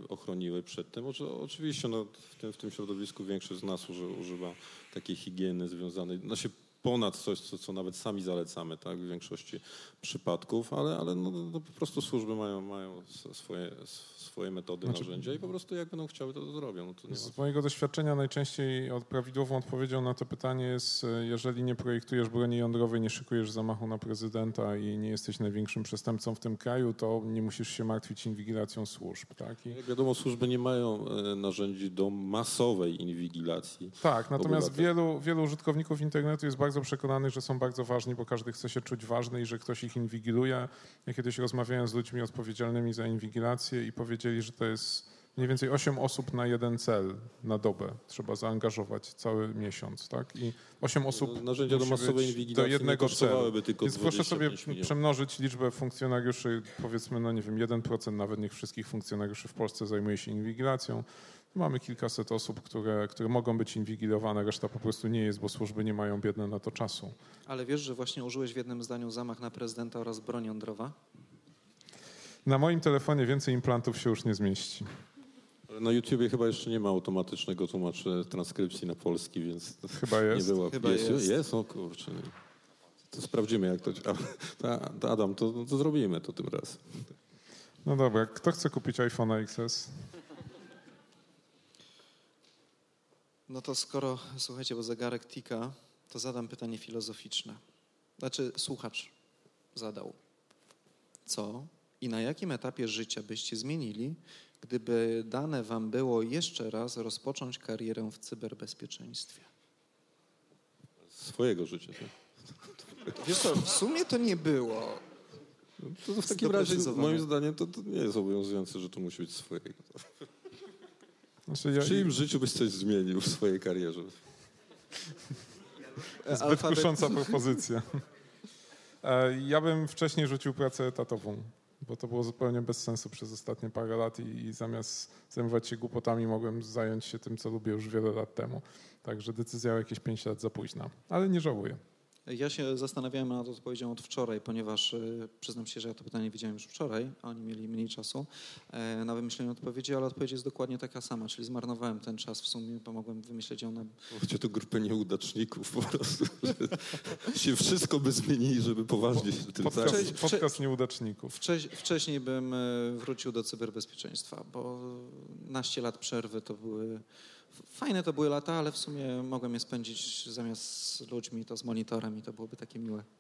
e, ochroniły przed tym. Oczywiście no, w, tym, w tym środowisku większość z nas używa takiej higieny związanej, się ponad coś, co, co nawet sami zalecamy tak, w większości przypadków, ale, ale no, no po prostu służby mają, mają swoje, swoje metody, znaczy, narzędzia i po prostu jak będą chciały, to, to zrobią. No to z mojego doświadczenia najczęściej prawidłową odpowiedzią na to pytanie jest, e, jeżeli nie projektujesz broni jądrowej, nie szykujesz zamachu na prezydenta i nie jesteś największym przestępcą w tym kraju, to nie musisz się martwić inwigilacją służb. Tak? I... Jak wiadomo, służby nie mają e, narzędzi do masowej inwigilacji. Tak, natomiast wielu, wielu użytkowników internetu jest bardzo przekonanych, że są bardzo ważni, bo każdy chce się czuć ważny i że ktoś ich inwigiluje. Ja kiedyś rozmawiałem z ludźmi odpowiedzialnymi za inwigilację i powiedzieli, że to jest mniej więcej 8 osób na jeden cel na dobę trzeba zaangażować cały miesiąc, tak? I 8 osób no, narzędzia do masowej inwigilacji do jednego celu. Tylko Więc proszę sobie przemnożyć liczbę funkcjonariuszy, powiedzmy, no nie wiem, 1% nawet niech wszystkich funkcjonariuszy w Polsce zajmuje się inwigilacją. Mamy kilkaset osób, które, które mogą być inwigilowane, reszta po prostu nie jest, bo służby nie mają biedne na to czasu. Ale wiesz, że właśnie użyłeś w jednym zdaniu zamach na prezydenta oraz broń jądrowa? Na moim telefonie więcej implantów się już nie zmieści. Na YouTubie chyba jeszcze nie ma automatycznego tłumaczenia transkrypcji na polski, więc chyba jest. nie było. Chyba jest. Jest, jest? O kurczę. To sprawdzimy, jak to... to Adam, to, to zrobimy to tym razem. No dobra, kto chce kupić iPhone XS? No to skoro, słuchajcie, bo zegarek tika, to zadam pytanie filozoficzne. Znaczy, słuchacz zadał. Co i na jakim etapie życia byście zmienili, gdyby dane wam było jeszcze raz rozpocząć karierę w cyberbezpieczeństwie? Swojego życia, tak? Wiesz co, w sumie to nie było. No to w takim razie, moim zdaniem, to, to, nie jest obowiązujące, że to musi być swojego. Znaczy ja... W czyim życiu byś coś zmienił w swojej karierze? Zbyt kusząca (laughs) propozycja. E, ja bym wcześniej rzucił pracę etatową, bo to było zupełnie bez sensu przez ostatnie parę lat i, i zamiast zajmować się głupotami mogłem zająć się tym, co lubię już wiele lat temu. Także decyzja o jakieś 5 lat za późna, ale nie żałuję. Ja się zastanawiałem nad odpowiedzią od wczoraj, ponieważ y, przyznam się, że ja to pytanie widziałem już wczoraj, a oni mieli mniej czasu e, na wymyślenie odpowiedzi, ale odpowiedź jest dokładnie taka sama, czyli zmarnowałem ten czas w sumie, pomogłem wymyśleć ją na... Chodzi o grupę nieudaczników po prostu, (laughs) się wszystko by zmienili, żeby poważnie się tym podcast, zająć. Podcast nieudaczników. Wcześ, wcześniej bym e, wrócił do cyberbezpieczeństwa, bo naście lat przerwy to były Fajne to były lata, ale w sumie mogłem je spędzić zamiast z ludźmi, to z monitorem i to byłoby takie miłe. (laughs)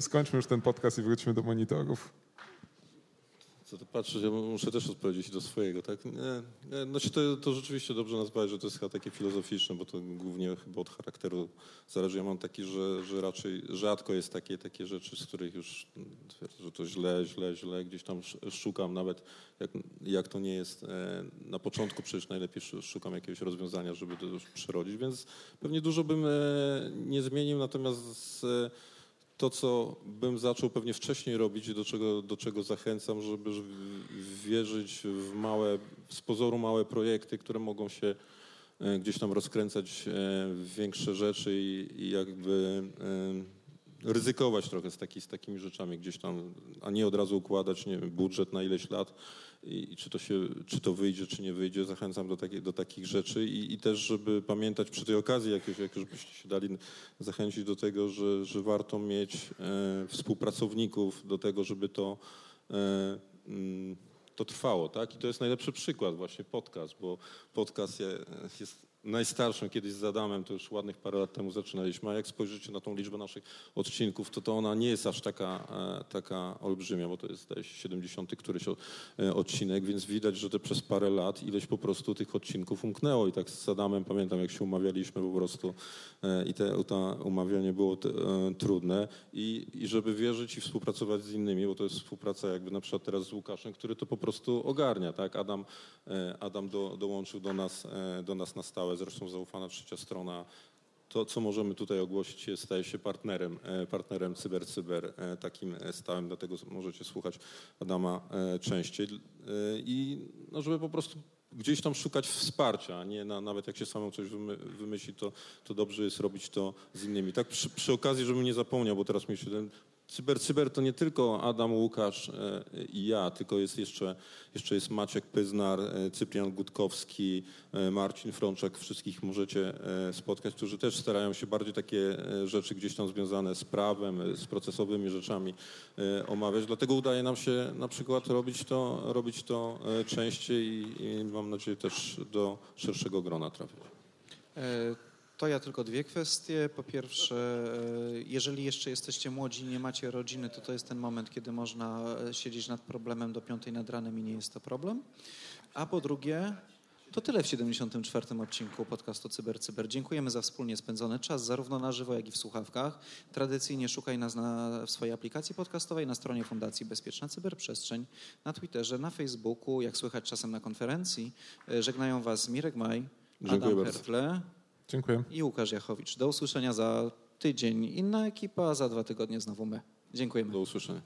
Skończmy już ten podcast i wróćmy do monitorów. Co to patrzysz, ja muszę też odpowiedzieć do swojego, tak? Nie, znaczy to, to rzeczywiście dobrze nazwać, że to jest chyba takie filozoficzne, bo to głównie chyba od charakteru zależy. Ja mam taki, że, że raczej rzadko jest takie, takie rzeczy, z których już twierdzę, że to źle, źle, źle, gdzieś tam szukam nawet, jak, jak to nie jest e, na początku, przecież najlepiej szukam jakiegoś rozwiązania, żeby to już przerodzić, więc pewnie dużo bym e, nie zmienił, natomiast z, to, co bym zaczął pewnie wcześniej robić, do czego, do czego zachęcam, żeby wierzyć w małe, z pozoru małe projekty, które mogą się e, gdzieś tam rozkręcać w większe rzeczy i, i jakby ryzykować trochę z, taki, z takimi rzeczami gdzieś tam, a nie od razu układać nie wiem, budżet na ileś lat i, i, czy, to się, czy to wyjdzie, czy nie wyjdzie. Zachęcam do, do takich rzeczy i, i, też, żeby pamiętać przy tej okazji, jak jak już byście się dali zachęcić do tego, że, że warto mieć e, współpracowników do tego, żeby to e, mm, to trwało, tak? I to jest najlepszy przykład właśnie podcast, bo podcast jest najstarszym kiedyś z Adamem, to już ładnych parę lat temu zaczynaliśmy, a jak spojrzycie na tą liczbę naszych odcinków, to to ona nie jest aż taka, e, taka olbrzymia, bo to jest zdaje się 70 któryś e, odcinek, więc widać, że te przez parę lat ileś po prostu tych odcinków umknęło. I tak z Adamem pamiętam, jak się umawialiśmy po prostu e, i te, to umawianie było te, trudne. I, i żeby wierzyć i współpracować z innymi, bo to jest współpraca jakby na przykład teraz z Łukaszem, który to po prostu ogarnia, tak? Adam, Adam do, dołączył do nas, do nas na stałe zresztą zaufana trzecia strona. To, co możemy tutaj ogłosić, staje się partnerem, e, partnerem CyberCyber, Cyber, takim stałym, dlatego możecie słuchać Adama e, częściej. E, I no, żeby po prostu gdzieś tam szukać wsparcia, nie na, nawet jak się samą coś wymyśli, to, to dobrze jest robić to z innymi. Tak przy, przy okazji, żebym nie zapomniał, bo teraz mi się ten Cyber, cyber to nie tylko Adam, Łukasz e, i ja, tylko jest jeszcze, jeszcze jest Maciek Pyznar, e, Cyprian Gutkowski, e, Marcin Frączek. Wszystkich możecie spotkać, którzy też starają się bardziej takie rzeczy gdzieś tam związane z prawem, z procesowymi rzeczami omawiać. Dlatego udaje nam się na przykład robić to, robić to częściej i, i mam nadzieję też do szerszego grona trafić. To ja tylko dwie kwestie. Po pierwsze, e, jeżeli jeszcze jesteście młodzi i nie macie rodziny, to to jest ten moment, kiedy można e, siedzieć nad problemem do piątej nad ranem i nie jest to problem. A po drugie, to tyle w 74. odcinku podcastu CyberCyber. Cyber. Dziękujemy za wspólnie spędzony czas, zarówno na żywo, jak i w słuchawkach. Tradycyjnie szukaj nas na, w swojej aplikacji podcastowej, na stronie Fundacji Bezpieczna Cyberprzestrzeń, na Twitterze, na Facebooku, jak słychać czasem na konferencji. E, żegnają Was Mirek Maj, Adam Hertle. Dziękuję. I Łukasz Jachowicz. Do usłyszenia za tydzień. Inna ekipa, za dwa tygodnie znowu my. Dziękujemy. Do usłyszenia.